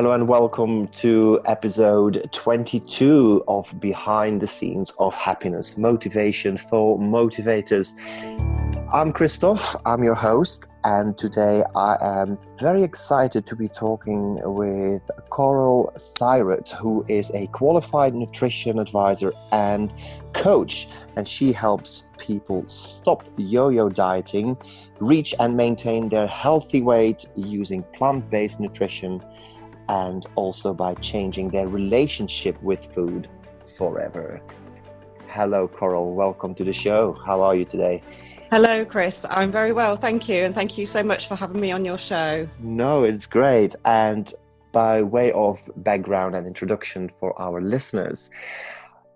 Hello and welcome to episode 22 of Behind the Scenes of Happiness Motivation for Motivators. I'm Christoph, I'm your host, and today I am very excited to be talking with Coral Thyrot, who is a qualified nutrition advisor and coach, and she helps people stop yo yo dieting, reach and maintain their healthy weight using plant based nutrition, and also by changing their relationship with food forever. Hello, Coral, welcome to the show. How are you today? Hello, Chris. I'm very well, thank you. And thank you so much for having me on your show. No, it's great. And by way of background and introduction for our listeners,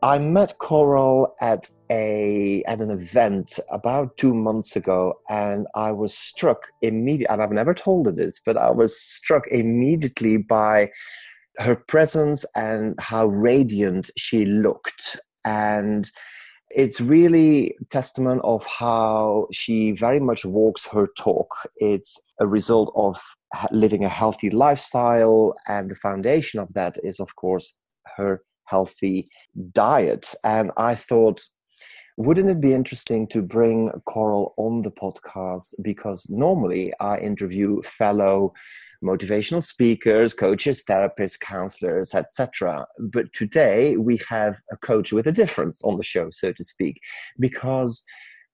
I met Coral at a at an event about two months ago, and I was struck immediately. And I've never told her this, but I was struck immediately by her presence and how radiant she looked. And it's really testament of how she very much walks her talk it's a result of living a healthy lifestyle and the foundation of that is of course her healthy diet and i thought wouldn't it be interesting to bring coral on the podcast because normally i interview fellow motivational speakers, coaches, therapists, counselors, etc. But today we have a coach with a difference on the show, so to speak, because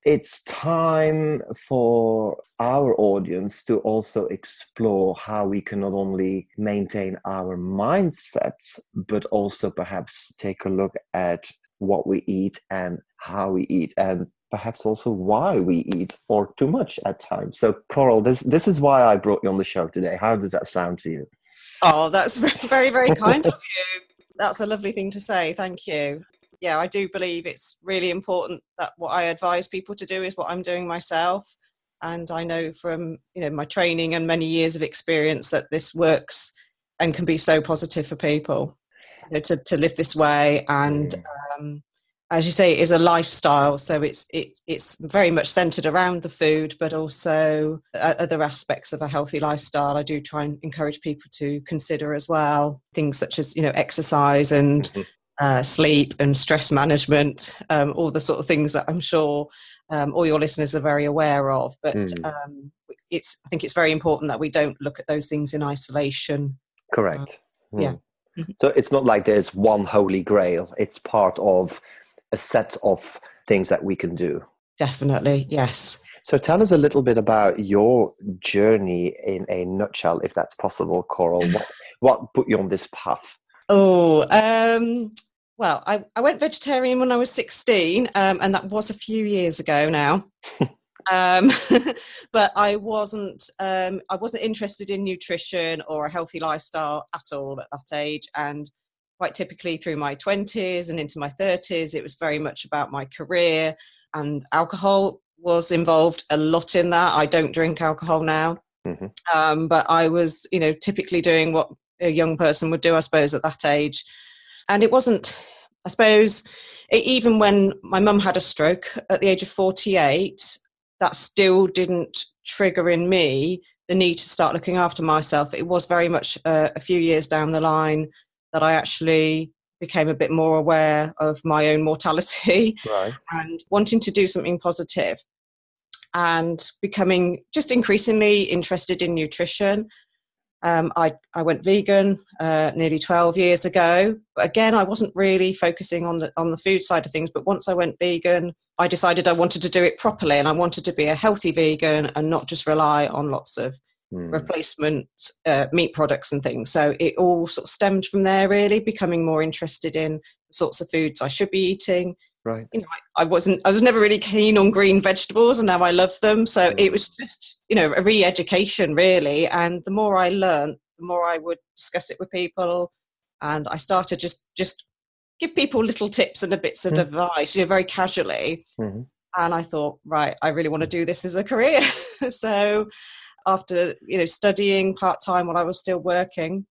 it's time for our audience to also explore how we can not only maintain our mindsets, but also perhaps take a look at what we eat and how we eat. And perhaps also why we eat or too much at times. So, Coral, this this is why I brought you on the show today. How does that sound to you? Oh, that's very very kind of you. That's a lovely thing to say. Thank you. Yeah, I do believe it's really important that what I advise people to do is what I'm doing myself. And I know from you know my training and many years of experience that this works and can be so positive for people you know, to to live this way and. Mm. Um, as you say, it is a lifestyle. So it's it, it's very much centered around the food, but also other aspects of a healthy lifestyle. I do try and encourage people to consider as well things such as you know exercise and mm-hmm. uh, sleep and stress management, um, all the sort of things that I'm sure um, all your listeners are very aware of. But mm. um, it's I think it's very important that we don't look at those things in isolation. Correct. Uh, mm. Yeah. Mm-hmm. So it's not like there's one holy grail. It's part of a set of things that we can do. Definitely, yes. So tell us a little bit about your journey in a nutshell, if that's possible, Coral. what, what put you on this path? Oh, um, well, I, I went vegetarian when I was 16, um, and that was a few years ago now. um, but I wasn't um, I wasn't interested in nutrition or a healthy lifestyle at all at that age, and quite typically through my 20s and into my 30s, it was very much about my career, and alcohol was involved a lot in that. I don't drink alcohol now. Mm-hmm. Um, but I was, you know, typically doing what a young person would do, I suppose, at that age. And it wasn't, I suppose, it, even when my mum had a stroke at the age of 48, that still didn't trigger in me the need to start looking after myself. It was very much uh, a few years down the line that I actually became a bit more aware of my own mortality right. and wanting to do something positive and becoming just increasingly interested in nutrition. Um, I, I went vegan uh, nearly 12 years ago. But again, I wasn't really focusing on the, on the food side of things. But once I went vegan, I decided I wanted to do it properly and I wanted to be a healthy vegan and not just rely on lots of mm. replacement uh, meat products and things. So it all sort of stemmed from there, really, becoming more interested in the sorts of foods I should be eating. Right. You know, I, I wasn't. I was never really keen on green vegetables, and now I love them. So mm. it was just, you know, a re-education, really. And the more I learned, the more I would discuss it with people, and I started just just give people little tips and a bits of mm. advice, you know, very casually. Mm-hmm. And I thought, right, I really want to do this as a career. so after you know studying part time while I was still working,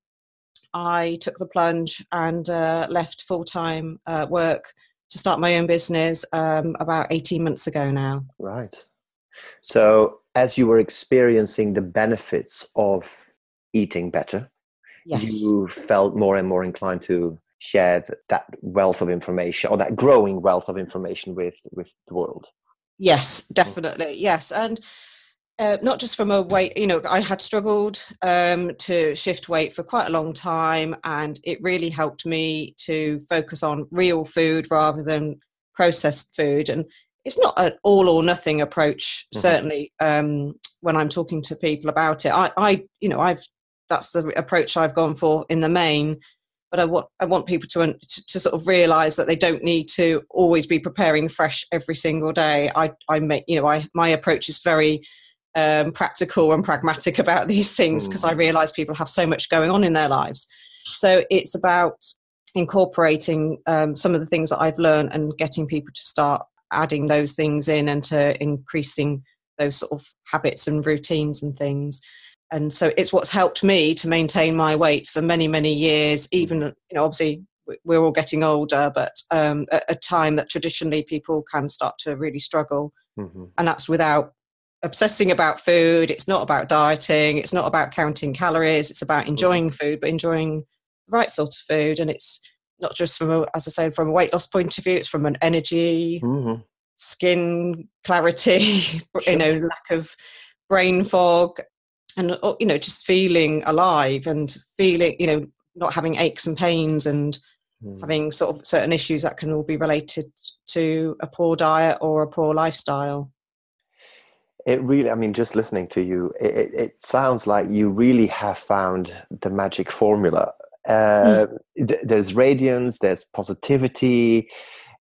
I took the plunge and uh, left full time uh, work to start my own business um, about 18 months ago now. Right. So, as you were experiencing the benefits of eating better, yes. you felt more and more inclined to share th- that wealth of information or that growing wealth of information with with the world. Yes, definitely. Yes, and uh, not just from a weight. You know, I had struggled um, to shift weight for quite a long time, and it really helped me to focus on real food rather than processed food. And it's not an all or nothing approach. Mhm. Certainly, um, when I'm talking to people about it, I, I, you know, I've that's the approach I've gone for in the main. But I want I want people to, to to sort of realise that they don't need to always be preparing fresh every single day. I I make you know I my approach is very um, practical and pragmatic about these things because I Mm. realise people have so much going on in their lives. So it's about incorporating um, some of the things that I've learned and getting people to start adding those things in and to increasing those sort of habits and routines and things. And so it's what's helped me to maintain my weight for many, many years, even, you know, obviously we're all getting older, but um, at a time that traditionally people can start to really struggle. Mhm. And that's without obsessing about food. It's not about dieting. It's not about counting calories. It's about enjoying food, but enjoying the right sort of food. And it's not just from, a, as I said, from a weight loss point of view, it's from an energy, Mhm. skin clarity, Sure. you know, lack of brain fog, and uh, you know, just feeling alive and feeling, you know, not having aches and pains and Mm. having sort of certain issues that can all be related to a poor diet or a poor lifestyle. It really, I mean, just listening to you, it, it, it sounds like you really have found the magic formula. Uh, th- there's radiance, there's positivity,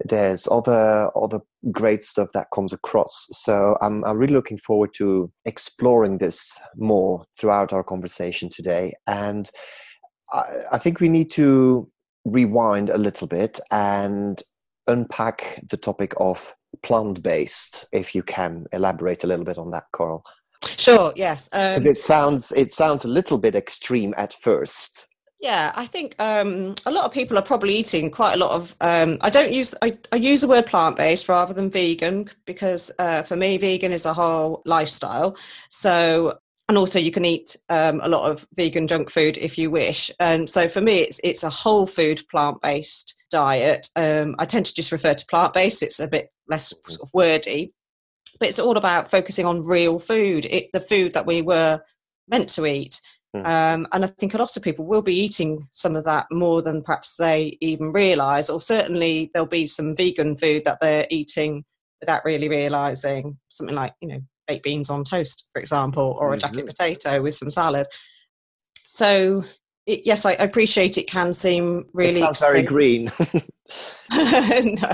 there's other other great stuff that comes across. So I'm I'm really looking forward to exploring this more throughout our conversation today. And I, I think we need to rewind a little bit and unpack the topic of plant based if you can elaborate a little bit on that coral Sure. Yes. Um, it sounds it sounds a little bit extreme at first Yeah, I think um, a lot of people are probably eating quite a lot of. Um, I don't use I, I use the word plant based rather than vegan because uh, for me vegan is a whole lifestyle. So and also you can eat um, a lot of vegan junk food if you wish. And so for me it's it's a whole food plant based diet. Um, I tend to just refer to plant based. It's a bit less sort of wordy, but it's all about focusing on real food, it, the food that we were meant to eat. Mm. Um, and I think a lot of people will be eating some of that more than perhaps they even realise, or certainly there'll be some vegan food that they're eating without really realising. Something like, you know, baked beans on toast, for example, or a jacket Mhm. potato with some salad. So, it, yes, I appreciate it can seem really it sounds very green no.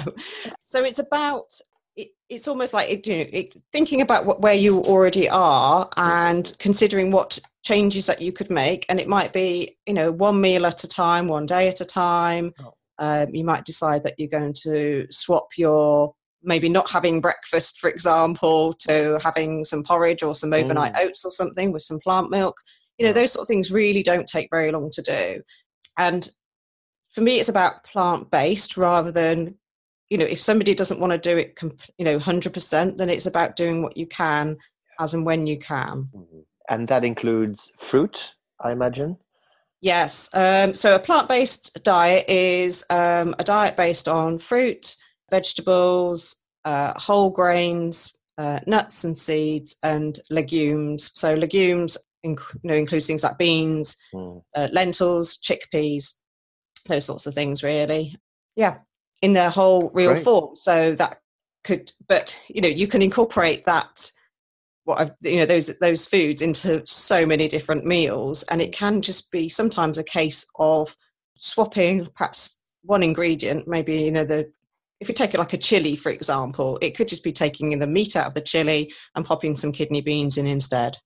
So it's about it, it's almost like it, you know, it, thinking about what, where you already are and considering what changes that you could make. And it might be, you know, one meal at a time, one day at a time. Oh. Um, you might decide that you're going to swap your maybe not having breakfast, for example, to having some porridge or some overnight oats or something with some plant milk. You know, Right. those sort of things really don't take very long to do. And for me, it's about plant based rather than, you know, if somebody doesn't want to do it, you know, 100%, then it's about doing what you can as and when you can. and that includes fruit i imagine Yes. Um, so a plant based diet is um, a diet based on fruit, vegetables, uh, whole grains, uh, nuts and seeds, and legumes. So legumes inc- you know, includes things like beans, Mm. uh, lentils, chickpeas, those sorts of things, really. Yeah, in their whole real Great. form. So that could, but you know, you can incorporate that what I've you know those those foods into so many different meals, and it can just be sometimes a case of swapping perhaps one ingredient, maybe you know the. If you take it like a chili, for example, it could just be taking the meat out of the chili and popping some kidney beans in instead.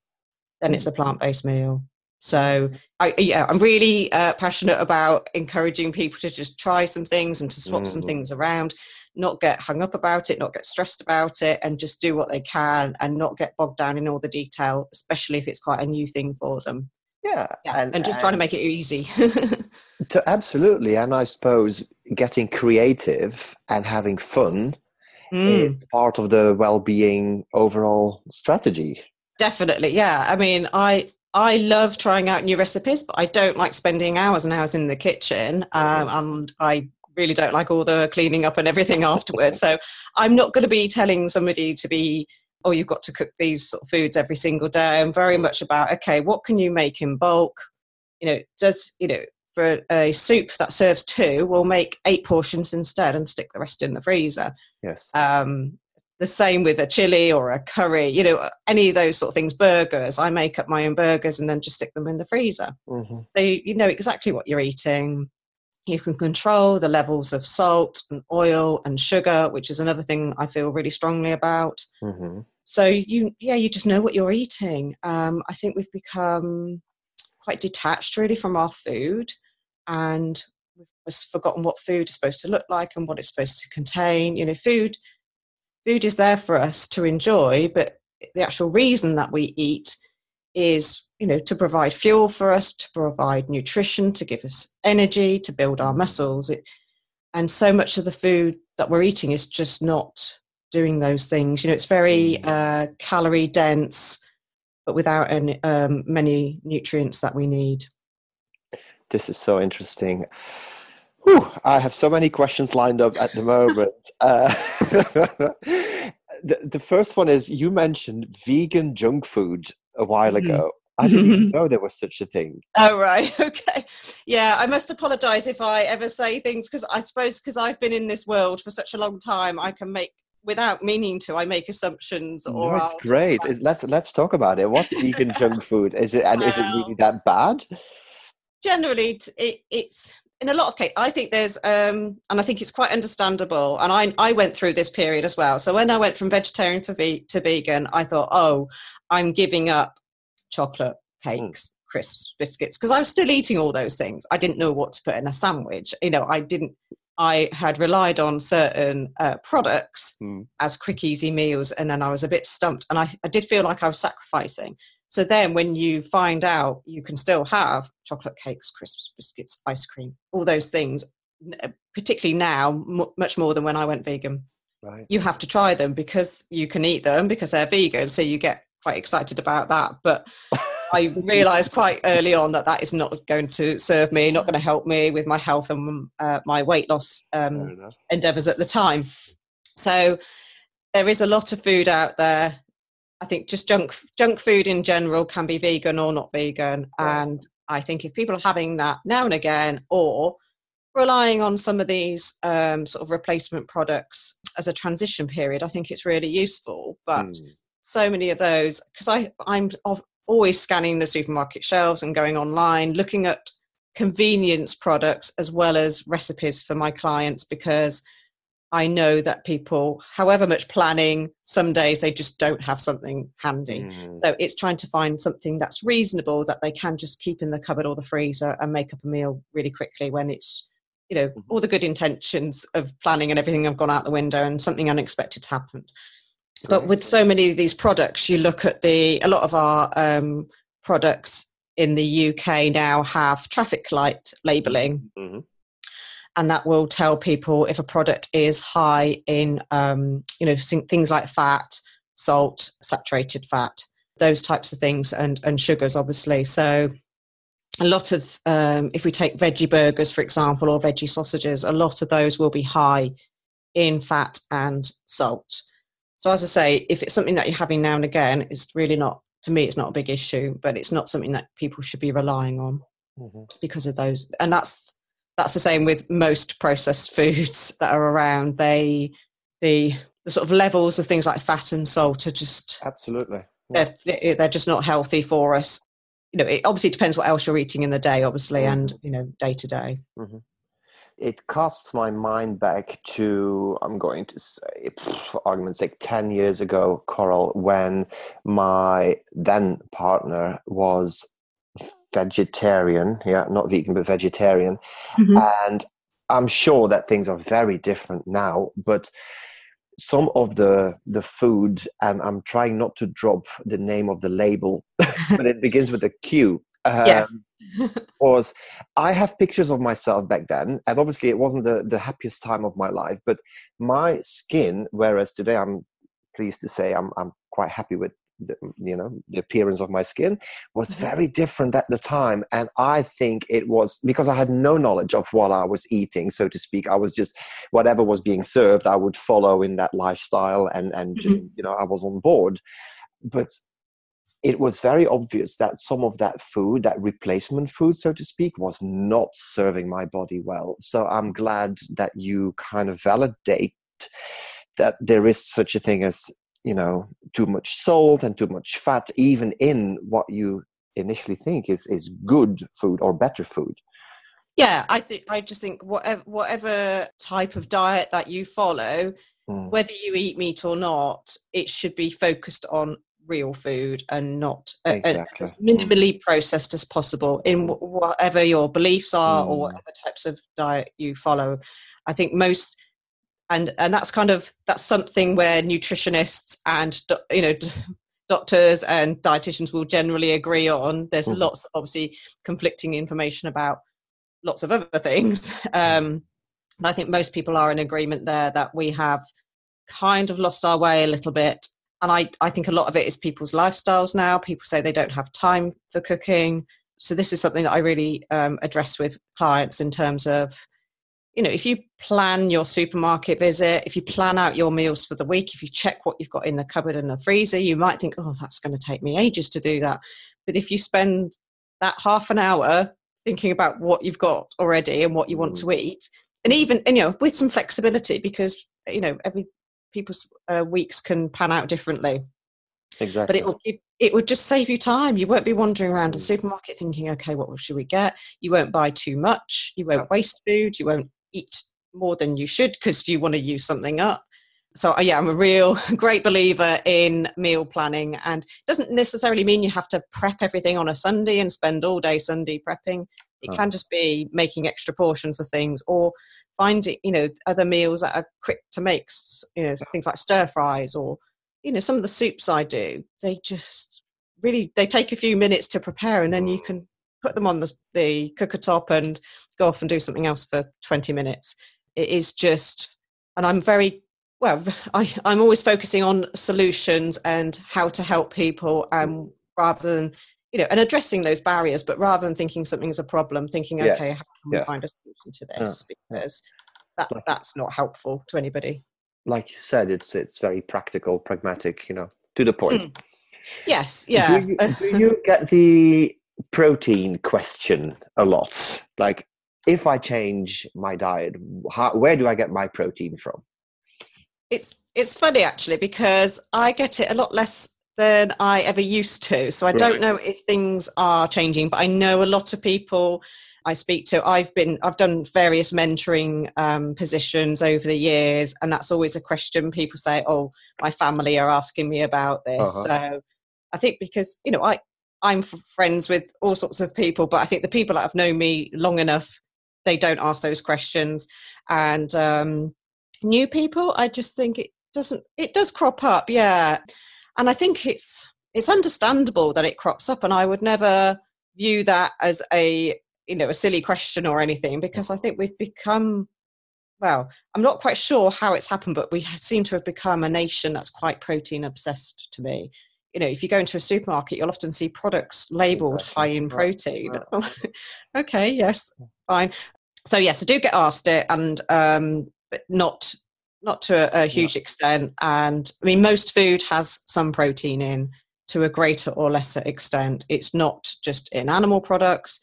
Then it's a plant-based meal. So, I, yeah, I'm really uh, passionate about encouraging people to just try some things and to swap some Mhm. things around, not get hung up about it, not get stressed about it, and just do what they can and not get bogged down in all the detail, especially if it's quite a new thing for them. yeah Yeah, and, just trying to make it easy. to, absolutely and i suppose getting creative and having fun Mm. is part of the well-being overall strategy Definitely, yeah. I mean, I I love trying out new recipes, but I don't like spending hours and hours in the kitchen. Um, and I really don't like all the cleaning up and everything afterwards. So I'm not going to be telling somebody to be, oh, you've got to cook these sort of foods every single day. I'm very much about, okay, what can you make in bulk? You know, does, you know, for a soup that serves two, we'll make eight portions instead and stick the rest in the freezer. Yes. Um, the same with a chili or a curry, you know, any of those sort of things. Burgers, I make up my own burgers and then just stick them in the freezer. Mm-hmm. So you know exactly what you're eating. You can control the levels of salt and oil and sugar, which is another thing I feel really strongly about. Mm-hmm. So you, yeah, you just know what you're eating. Um, I think we've become quite detached really from our food, and we've forgotten what food is supposed to look like and what it's supposed to contain. You know, food food is there for us to enjoy, but the actual reason that we eat is you know to provide fuel for us to provide nutrition to give us energy to build our muscles. It, and so much of the food that we're eating is just not doing those things. You know it's very mm. uh, calorie dense but without any, um, many nutrients that we need. This is so interesting Whew, I have so many questions lined up at the moment. Uh, the, the first one is you mentioned vegan junk food a while mm-hmm. ago. I didn't even know there was such a thing. Oh, right. Okay. Yeah, I must apologize if I ever say things because I suppose because I've been in this world for such a long time, I can make without meaning to i make assumptions or no, it's great let's let's talk about it what's vegan junk food is it and is it really that bad generally it, it's in a lot of cases, I think there's, um, and I think it's quite understandable. And I, I went through this period as well. So when I went from vegetarian ve- to vegan, I thought, oh, I'm giving up chocolate, cakes, mm. crisps, biscuits, because I was still eating all those things. I didn't know what to put in a sandwich. You know, I didn't. I had relied on certain uh, products mm. as quick, easy meals, and then I was a bit stumped, and I, I did feel like I was sacrificing. So then when you find out you can still have chocolate cakes, crisps, biscuits, ice cream, all those things, uh, particularly now, m- much more than when I went vegan. Right. You have to try them because you can eat them because they're vegan. So you get quite excited about that. But I realized quite early on that that is not going to serve me, not going to help me with my health and uh, my weight loss um, endeavors at the time. So there is a lot of food out there I think just junk junk food in general can be vegan or not vegan, yeah. and I think if people are having that now and again, or relying on some of these um, sort of replacement products as a transition period, I think it's really useful. But mm. so many of those, because I I'm always scanning the supermarket shelves and going online, looking at convenience products as well as recipes for my clients because I know that people, however much planning, some days they just don't have something handy. Mm. So it's trying to find something that's reasonable that they can just keep in the cupboard or the freezer and make up a meal really quickly when it's, you know, mm-hmm. all the good intentions of planning and everything have gone out the window and something unexpected happened. But with so many of these products, you look at the, a lot of our um, products in the UK now have traffic light labeling. Mm-hmm and that will tell people if a product is high in um, you know things like fat salt saturated fat those types of things and and sugars obviously so a lot of um, if we take veggie burgers for example or veggie sausages a lot of those will be high in fat and salt so as i say if it's something that you're having now and again it's really not to me it's not a big issue but it's not something that people should be relying on mm-hmm. because of those and that's that's the same with most processed foods that are around. They the the sort of levels of things like fat and salt are just absolutely yeah. they're, they're just not healthy for us. You know, it obviously depends what else you're eating in the day, obviously, mm-hmm. and you know, day to day. Mm-hmm. It casts my mind back to I'm going to say, for argument's sake, ten years ago, Coral, when my then partner was vegetarian, yeah, not vegan, but vegetarian. Mm-hmm. And I'm sure that things are very different now, but some of the the food, and I'm trying not to drop the name of the label, but it begins with a Q. Um, yes. was I have pictures of myself back then, and obviously it wasn't the, the happiest time of my life, but my skin, whereas today I'm pleased to say I'm I'm quite happy with the, you know the appearance of my skin was Mm-hmm. very different at the time and i think it was because i had no knowledge of what i was eating so to speak. I was just whatever was being served i would follow in that lifestyle and and just you know i was on board. But it was very obvious that some of that food that replacement food so to speak was not serving my body well. So i'm glad that you kind of validate that there is such a thing as you know too much salt and too much fat even in what you initially think is is good food or better food Yeah, I think I just think whatever whatever type of diet that you follow, Mm, whether you eat meat or not, it should be focused on real food and not uh, Exactly. as minimally processed as possible in wh- whatever your beliefs are or Mm. whatever types of diet you follow. I think most and and that's kind of that's something where nutritionists and you know doctors and dietitians will generally agree on. There's Mhm. lots of obviously conflicting information about lots of other things. Um, but I think most people are in agreement there that we have kind of lost our way a little bit. And I, I think a lot of it is people's lifestyles now. People say they don't have time for cooking. So this is something that I really um, address with clients in terms of, you know, if you plan your supermarket visit, if you plan out your meals for the week, if you check what you've got in the cupboard and the freezer, you might think, oh, that's going to take me ages to do that. But if you spend that half an hour thinking about what you've got already and what you want to eat, and even and, you know with some flexibility because you know every people's uh, weeks can pan out differently. Exactly but it will it, it would just save you time. You won't be wandering around the Mm. supermarket thinking okay what should we get? You won't buy too much. You won't waste food. You won't eat more than you should because you want to use something up. So uh, yeah i'm a real great believer in meal planning and it doesn't necessarily mean you have to prep everything on a sunday and spend all day sunday prepping. It can just be making extra portions of things or finding you know other meals that are quick to make you know things like stir fries or you know some of the soups i do they just really they take a few minutes to prepare and then you can put them on the, the cooker top and go off and do something else for 20 minutes. It is just and i'm very well I, i'm always focusing on solutions and how to help people um, rather than you know and addressing those barriers but rather than thinking something's a problem thinking okay how can we find a solution to this? Yeah. because that that's not helpful to anybody. Like you said it's it's very practical pragmatic you know to the point. Mm. yes yeah. do, you, do you get the protein question a lot like if i change my diet how, where do i get my protein from it's it's funny actually because I get it a lot less than I ever used to. So I don't know if things are changing, but I know a lot of people I speak to. I've been I've done various mentoring um, positions over the years, and that's always a question people say. Oh, my family are asking me about this. Uh-huh. So I think because you know I I'm friends with all sorts of people, but I think the people that have known me long enough they don't ask those questions, and um, new people i just think it doesn't it does crop up yeah. And i think it's it's understandable that it crops up and i would never view that as a you know a silly question or anything because i think we've become well i'm not quite sure how it's happened but we seem to have become a nation that's quite protein obsessed to me you know if you go into a supermarket you'll often see products labeled Exactly. high in Right. protein okay yes fine so yes i do get asked it and um but not not to a, a huge extent and i mean most food has some protein in to a greater or lesser extent it's not just in animal products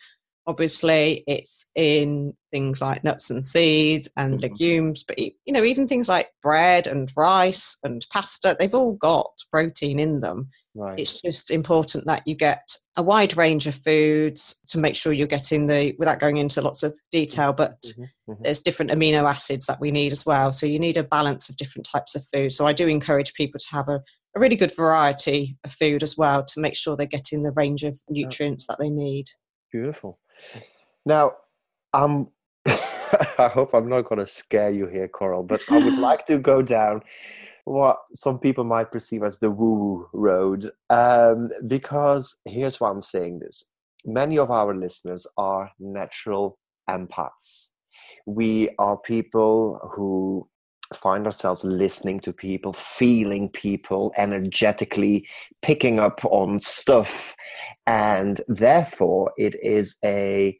obviously it's in things like nuts and seeds and Mhm. legumes but you know even things like bread and rice and pasta they've all got protein in them right it's just important that you get a wide range of foods to make sure you're getting the without going into lots of detail but Mhm, mhm. there's different amino acids that we need as well so you need a balance of different types of food so i do encourage people to have a, a really good variety of food as well to make sure they're getting the range of nutrients that they need Beautiful. Now, I hope I'm not going to scare you here, Coral, but I would like to go down what some people might perceive as the woo road, um, because here's why I'm saying this. Many of our listeners are natural empaths. We are people who find ourselves listening to people, feeling people, energetically picking up on stuff. And therefore, it is a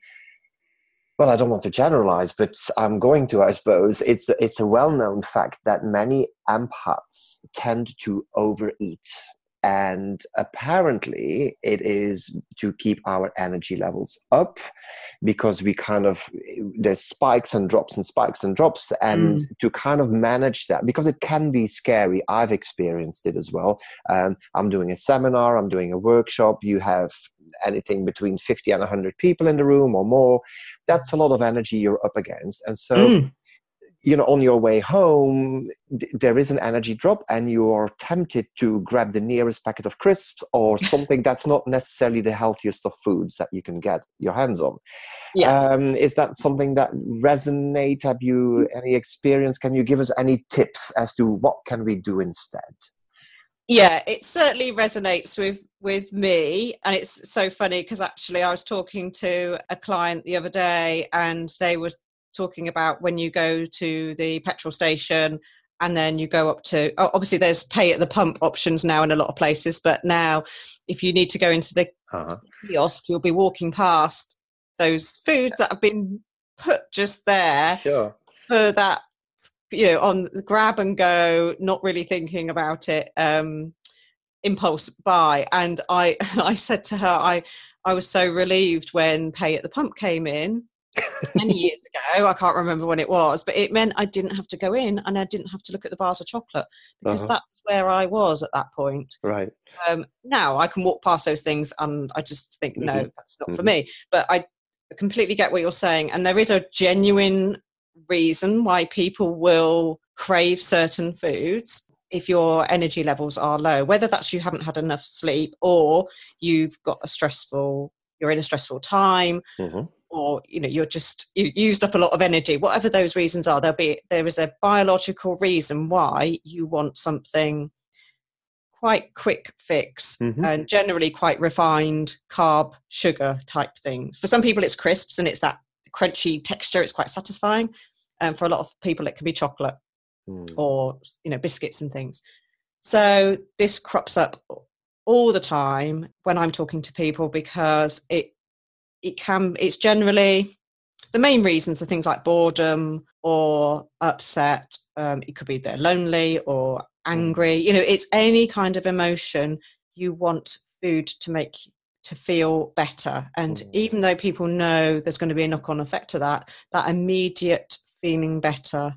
well, I don't want to generalize, but I'm going to, I suppose. It's, it's a well known fact that many empaths tend to overeat and apparently it is to keep our energy levels up because we kind of there's spikes and drops and spikes and drops and mm. to kind of manage that because it can be scary. I've experienced it as well. Um, i'm doing a seminar i'm doing a workshop you have anything between 50 and 100 people in the room or more. That's a lot of energy you're up against. And so mm you know on your way home there is an energy drop and you're tempted to grab the nearest packet of crisps or something that's not necessarily the healthiest of foods that you can get your hands on. Yeah. Um, is that something that resonate? Have you any experience? Can you give us any tips as to what can we do instead? Yeah it certainly resonates with with me and it's so funny because actually i was talking to a client the other day and they were talking about when you go to the petrol station and then you go up to oh, obviously there's pay at the pump options now in a lot of places but now if you need to go into the uh-huh. kiosk you'll be walking past those foods that have been put just there sure. for that you know on the grab and go not really thinking about it um impulse buy and i i said to her i i was so relieved when pay at the pump came in many years ago. I can't remember when it was, but it meant I didn't have to go in and I didn't have to look at the bars of chocolate because uh-huh. that's where I was at that point. Right. Um, now I can walk past those things and I just think, no, mm-hmm. that's not mm-hmm. for me. But I completely get what you're saying. And there is a genuine reason why people will crave certain foods if your energy levels are low, whether that's you haven't had enough sleep or you've got a stressful, you're in a stressful time. Mm-hmm or you know you're just you used up a lot of energy. Whatever those reasons are there'll be there is a biological reason why you want something quite quick fix mm-hmm. and generally quite refined carb sugar type things. For some people it's crisps and it's that crunchy texture. It's quite satisfying. And for a lot of people it can be chocolate mm. or you know biscuits and things. So this crops up all the time when i'm talking to people because it it can it's generally the main reasons are things like boredom or upset um, it could be they're lonely or angry. You know it's any kind of emotion you want food to make to feel better. And mm. even though people know there's going to be a knock-on effect to that that immediate feeling better.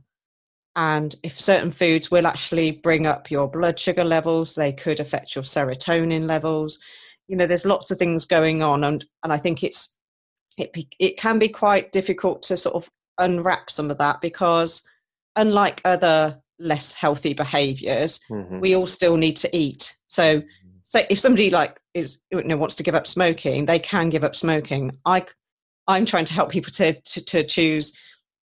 And if certain foods will actually bring up your blood sugar levels they could affect your serotonin levels. You know there's lots of things going on and and i think it's it, be, it can be quite difficult to sort of unwrap some of that because unlike other less healthy behaviors mm-hmm. we all still need to eat. So say if somebody like is you know wants to give up smoking they can give up smoking. I i'm trying to help people to to, to choose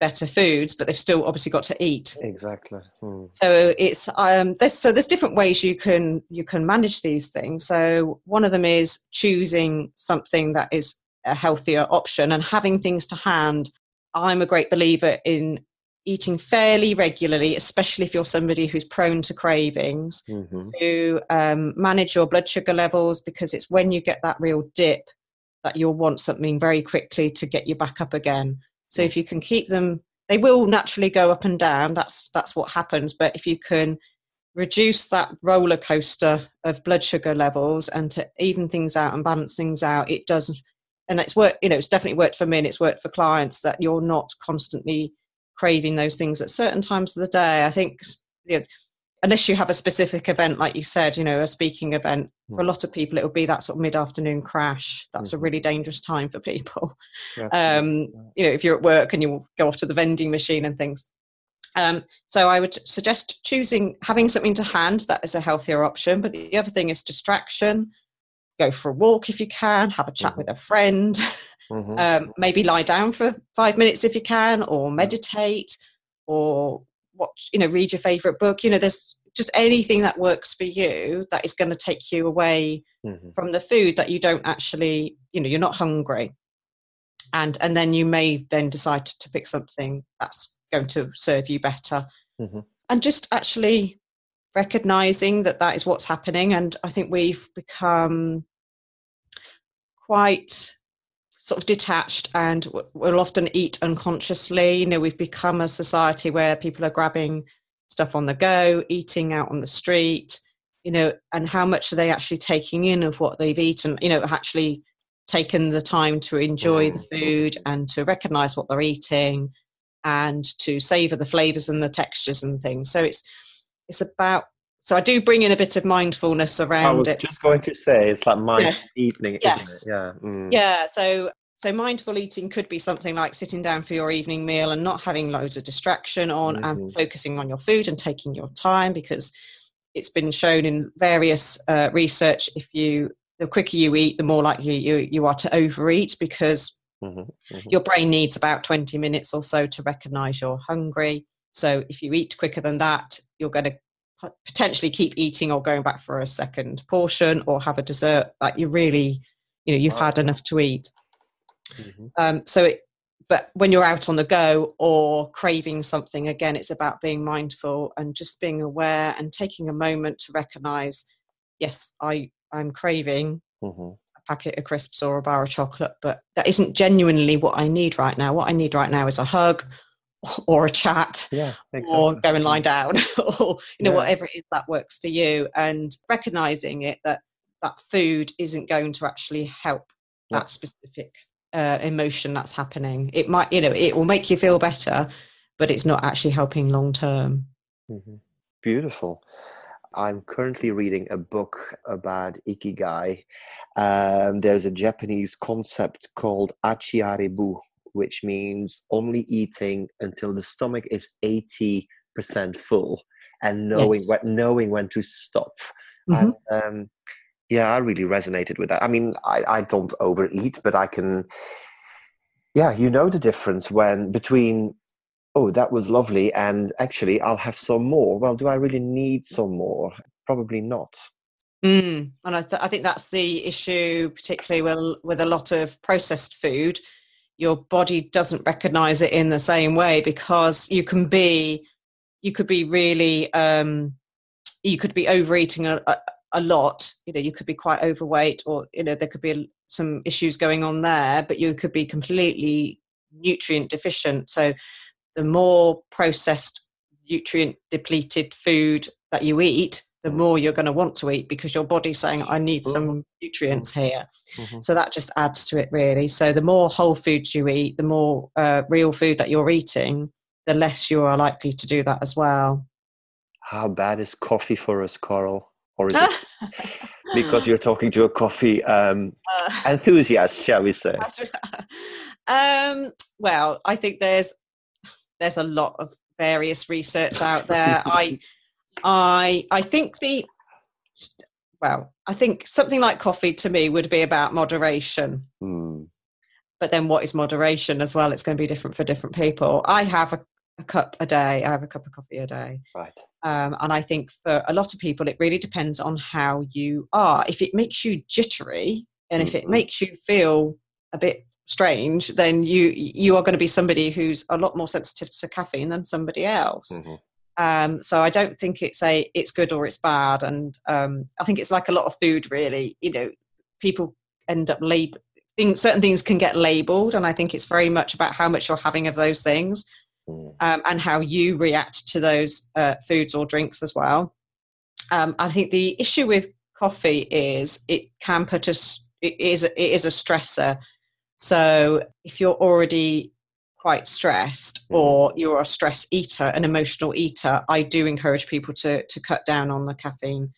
better foods but they've still obviously got to eat. Exactly. Hmm. so it's um there's so there's different ways you can you can manage these things. So one of them is choosing something that is a healthier option. And having things to hand i'm a great believer in eating fairly regularly especially if you're somebody who's prone to cravings mm-hmm. to um, manage your blood sugar levels because it's when you get that real dip that you'll want something very quickly to get you back up again. So if you can keep them they will naturally go up and down. That's that's what happens. But if you can reduce that roller coaster of blood sugar levels and to even things out and balance things out it does and it's worked you know it's definitely worked for me and it's worked for clients that you're not constantly craving those things at certain times of the day. I think you know, unless you have a specific event like you said you know a speaking event for a lot of people it will be that sort of mid-afternoon crash. That's mm-hmm. a really dangerous time for people. Um, you know if you're at work and you go off to the vending machine and things. Um, so i would suggest choosing having something to hand that is a healthier option but the other thing is distraction go for a walk if you can, have a chat mm-hmm. with a friend, mm-hmm. um, maybe lie down for five minutes if you can, or meditate, or watch, you know, read your favorite book. You know, there's just anything that works for you that is going to take you away mm-hmm. from the food that you don't actually, you know, you're not hungry. And and then you may then decide to pick something that's going to serve you better. mm-hmm. and just actually recognizing that that is what's happening. And I think we've become quite sort of detached and we'll often eat unconsciously. You know, we've become a society where people are grabbing stuff on the go, eating out on the street, you know, and how much are they actually taking in of what they've eaten, you know, actually taken the time to enjoy the mm. food and to recognize what they're eating and to savor the flavors and the textures and things. So it's it's about so I do bring in a bit of mindfulness around I was it. just going to say it's like mindful yeah. eating, yes. Yeah. Mm. Yeah. So so mindful eating could be something like sitting down for your evening meal and not having loads of distraction on mm-hmm. and focusing on your food and taking your time because it's been shown in various uh, research if you the quicker you eat the more likely you, you are to overeat because mm-hmm. Mm-hmm. your brain needs about 20 minutes or so to recognize you're hungry so if you eat quicker than that you're going to potentially keep eating or going back for a second portion or have a dessert that you really you know you've wow. had enough to eat mm-hmm. um, so it, but when you're out on the go or craving something again it's about being mindful and just being aware and taking a moment to recognize yes i i'm craving mm-hmm. a packet of crisps or a bar of chocolate but that isn't genuinely what i need right now what i need right now is a hug or a chat yeah, exactly. or go and lie down or you know yeah. whatever it is that works for you and recognizing it that that food isn't going to actually help yeah. that specific uh, emotion that's happening it might you know it will make you feel better but it's not actually helping long term mm-hmm. beautiful I'm currently reading a book about ikigai. Um, there's a Japanese concept called achiarebu, which means only eating until the stomach is 80% full and knowing, yes. when, knowing when to stop. Mm-hmm. And, um, yeah, I really resonated with that. I mean, I, I don't overeat, but I can, yeah, you know the difference when between, oh, that was lovely, and actually I'll have some more. Well, do I really need some more? Probably not. Mm. And I, th- I think that's the issue, particularly with, with a lot of processed food your body doesn't recognize it in the same way because you can be you could be really um, you could be overeating a, a, a, lot. You know you could be quite overweight or you know there could be some issues going on there but you could be completely nutrient deficient. So the more processed nutrient depleted food that you eat the more you're going to want to eat because your body's saying i need some mm-hmm. nutrients here. Mm-hmm. so that just adds to it really. So the more whole foods you eat the more uh, real food that you're eating the less you are likely to do that as well. How bad is coffee for us coral? Or is it because you're talking to a coffee um, uh, enthusiast shall we say? um, well i think there's there's a lot of various research out there. I I I think the well, I think something like coffee to me would be about moderation. Mm. But then what is moderation as well? It's going to be different for different people. I have a, a cup a day. I have a cup of coffee a day. Right. Um, and I think for a lot of people, it really depends on how you are. If it makes you jittery and if it mm-hmm. makes you feel a bit strange, then you you are going to be somebody who's a lot more sensitive to caffeine than somebody else. Mm-hmm. Um, so I don't think it's a it's good or it's bad, and um, I think it's like a lot of food. Really, you know, people end up label things. Certain things can get labelled, and I think it's very much about how much you're having of those things, mm. um, and how you react to those uh, foods or drinks as well. Um, I think the issue with coffee is it can put us. It is it is a stressor. So if you're already quite stressed mm-hmm. or you're a stress eater, an emotional eater, I do encourage people to, to cut down on the caffeine.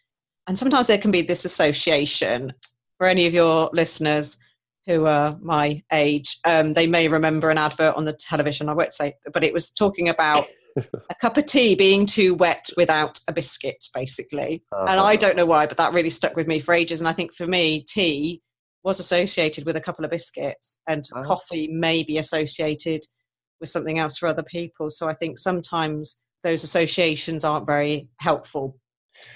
And sometimes there can be this association. For any of your listeners who are my age, um, they may remember an advert on the television. I won't say, but it was talking about a cup of tea being too wet without a biscuit, basically. Uh-huh. And I don't know why, but that really stuck with me for ages. And I think for me, tea was associated with a couple of biscuits, and coffee may be associated with something else for other people. So I think sometimes those associations aren't very helpful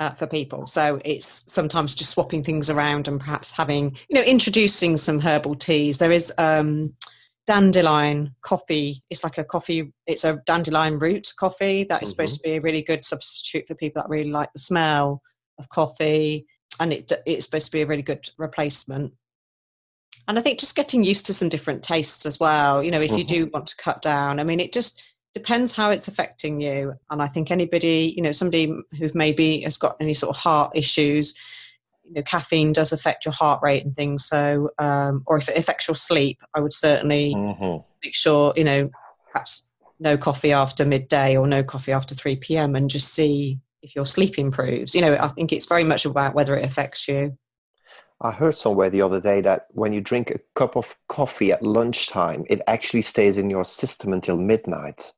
uh, for people. So it's sometimes just swapping things around and perhaps having, you know, introducing some herbal teas. There is um, dandelion coffee. It's like a coffee, it's a dandelion root coffee that is mm-hmm. supposed to be a really good substitute for people that really like the smell of coffee. And it, it's supposed to be a really good replacement. And I think just getting used to some different tastes as well. You know, if mm-hmm. you do want to cut down, I mean, it just depends how it's affecting you. And I think anybody, you know, somebody who maybe has got any sort of heart issues, you know, caffeine does affect your heart rate and things. So, um, or if it affects your sleep, I would certainly mm-hmm. make sure, you know, perhaps no coffee after midday or no coffee after 3 p.m. and just see if your sleep improves. You know, I think it's very much about whether it affects you. I heard somewhere the other day that when you drink a cup of coffee at lunchtime, it actually stays in your system until midnight.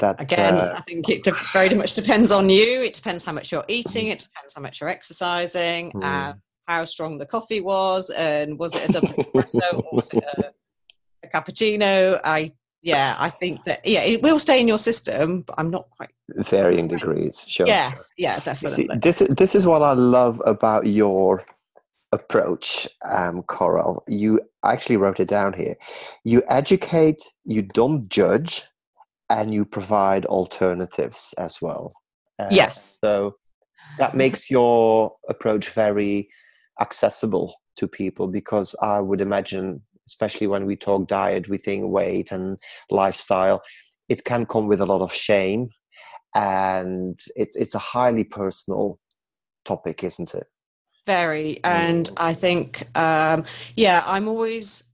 That again, uh, I think it de- very much depends on you. It depends how much you're eating. It depends how much you're exercising, mm. and how strong the coffee was, and was it a double espresso or was it a, a cappuccino? I yeah, I think that yeah, it will stay in your system, but I'm not quite varying degrees. Sure. Yes, yeah, definitely. See, this this is what I love about your approach, um, Coral. You actually wrote it down here. You educate, you don't judge, and you provide alternatives as well. Uh, yes. So that makes your approach very accessible to people because I would imagine, especially when we talk diet, we think weight and lifestyle, it can come with a lot of shame, and it's it's a highly personal topic, isn't it? Very and i think um yeah i'm always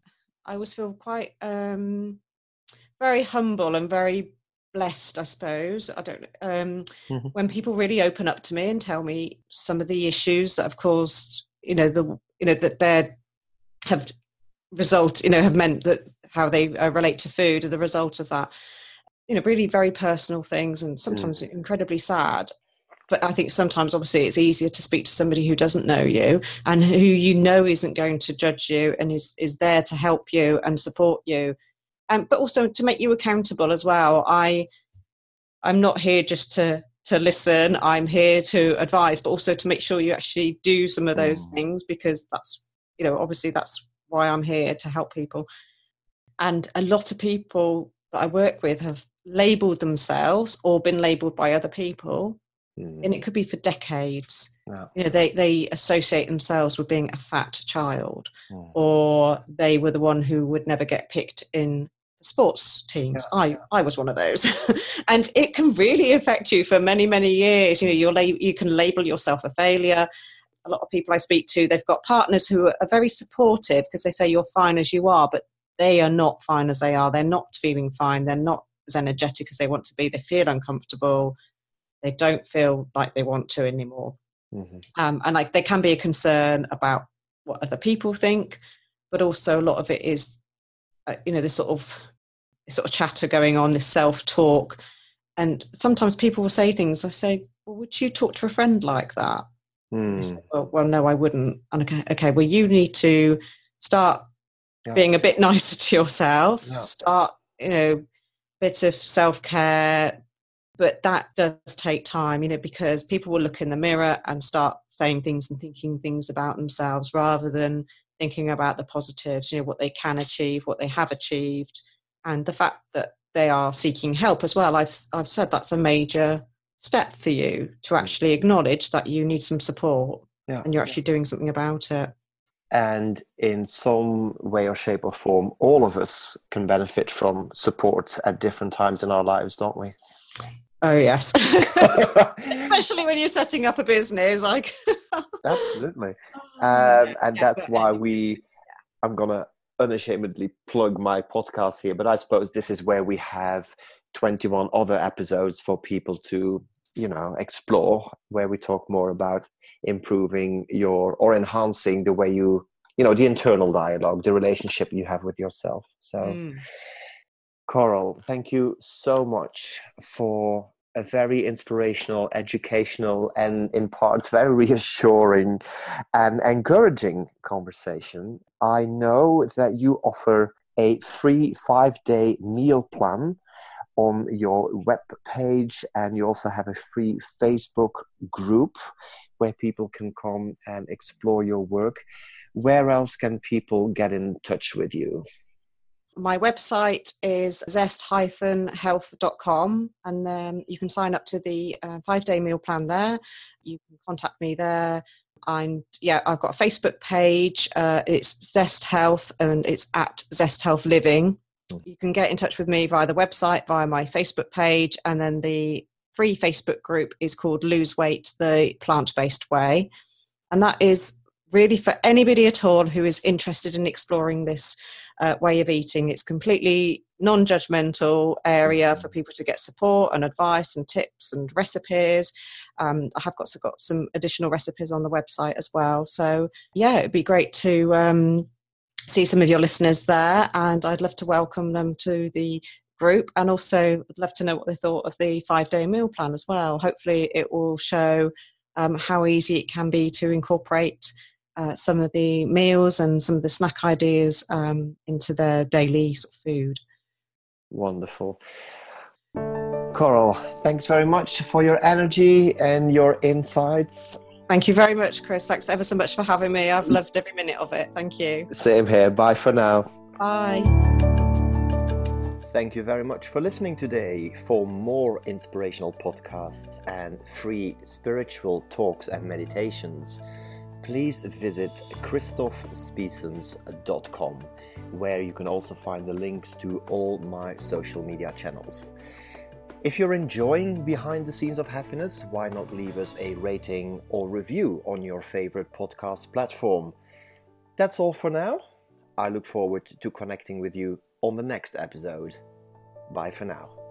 i always feel quite um very humble and very blessed i suppose i don't um mm-hmm. when people really open up to me and tell me some of the issues that have caused you know the you know that they have result you know have meant that how they uh, relate to food are the result of that you know really very personal things and sometimes mm. incredibly sad but I think sometimes, obviously, it's easier to speak to somebody who doesn't know you and who you know isn't going to judge you and is, is there to help you and support you, um, but also to make you accountable as well. I, I'm not here just to to listen. I'm here to advise, but also to make sure you actually do some of those mm. things because that's you know obviously that's why I'm here to help people. And a lot of people that I work with have labeled themselves or been labeled by other people Mm. And it could be for decades. Yeah. You know, they, they associate themselves with being a fat child, mm. or they were the one who would never get picked in sports teams. Yeah. I, I was one of those. and it can really affect you for many, many years. You know, you're you can label yourself a failure. A lot of people I speak to, they've got partners who are very supportive because they say you're fine as you are, but they are not fine as they are. They're not feeling fine. They're not as energetic as they want to be. They feel uncomfortable they don't feel like they want to anymore. Mm-hmm. Um, and like there can be a concern about what other people think, but also a lot of it is, uh, you know, this sort of this sort of chatter going on, this self talk, and sometimes people will say things. I say, "Well, would you talk to a friend like that?" Mm. Say, well, well, no, I wouldn't. And okay, okay, well, you need to start yeah. being a bit nicer to yourself. Yeah. Start, you know, bits of self care, but that does take time you know because people will look in the mirror and start saying things and thinking things about themselves rather than thinking about the positives you know what they can achieve what they have achieved and the fact that they are seeking help as well. I've i've said that's a major step for you to mm. actually acknowledge that you need some support yeah. and you're actually doing something about it. And in some way or shape or form all of us can benefit from support at different times in our lives don't we Oh yes, especially when you're setting up a business. Like absolutely, um, and that's why we. I'm gonna unashamedly plug my podcast here, but I suppose this is where we have 21 other episodes for people to, you know, explore, where we talk more about improving your or enhancing the way you, you know, the internal dialogue, the relationship you have with yourself. So. Mm. Coral, thank you so much for a very inspirational, educational, and in parts very reassuring and encouraging conversation. I know that you offer a free five day meal plan on your web page, and you also have a free Facebook group where people can come and explore your work. Where else can people get in touch with you? My website is zest-health.com, and then you can sign up to the uh, five day meal plan there. You can contact me there. I'm yeah, I've got a Facebook page. Uh, it's Zest Health, and it's at Zest Health Living. Hmm. You can get in touch with me via the website, via my Facebook page, and then the free Facebook group is called Lose Weight the Plant Based Way. And that is really for anybody at all who is interested in exploring this uh, way of eating. It's completely non-judgmental area for people to get support and advice and tips and recipes. Um, I have got, so got some additional recipes on the website as well. So yeah, it'd be great to um, see some of your listeners there, and I'd love to welcome them to the group and also would love to know what they thought of the five day meal plan as well hopefully it will show um, how easy it can be to incorporate uh, some of the meals and some of the snack ideas um, into their daily sort of food. Wonderful. Coral, thanks very much for your energy and your insights. Thank you very much, Chris. Thanks ever so much for having me. I've loved every minute of it. Thank you. Same here. Bye for now. Bye. Thank you very much for listening today. For more inspirational podcasts and free spiritual talks and meditations, please visit christophspiesens.com, where you can also find the links to all my social media channels. If you're enjoying Behind the Scenes of Happiness, why not leave us a rating or review on your favorite podcast platform? That's all for now. I look forward to connecting with you on the next episode. Bye for now.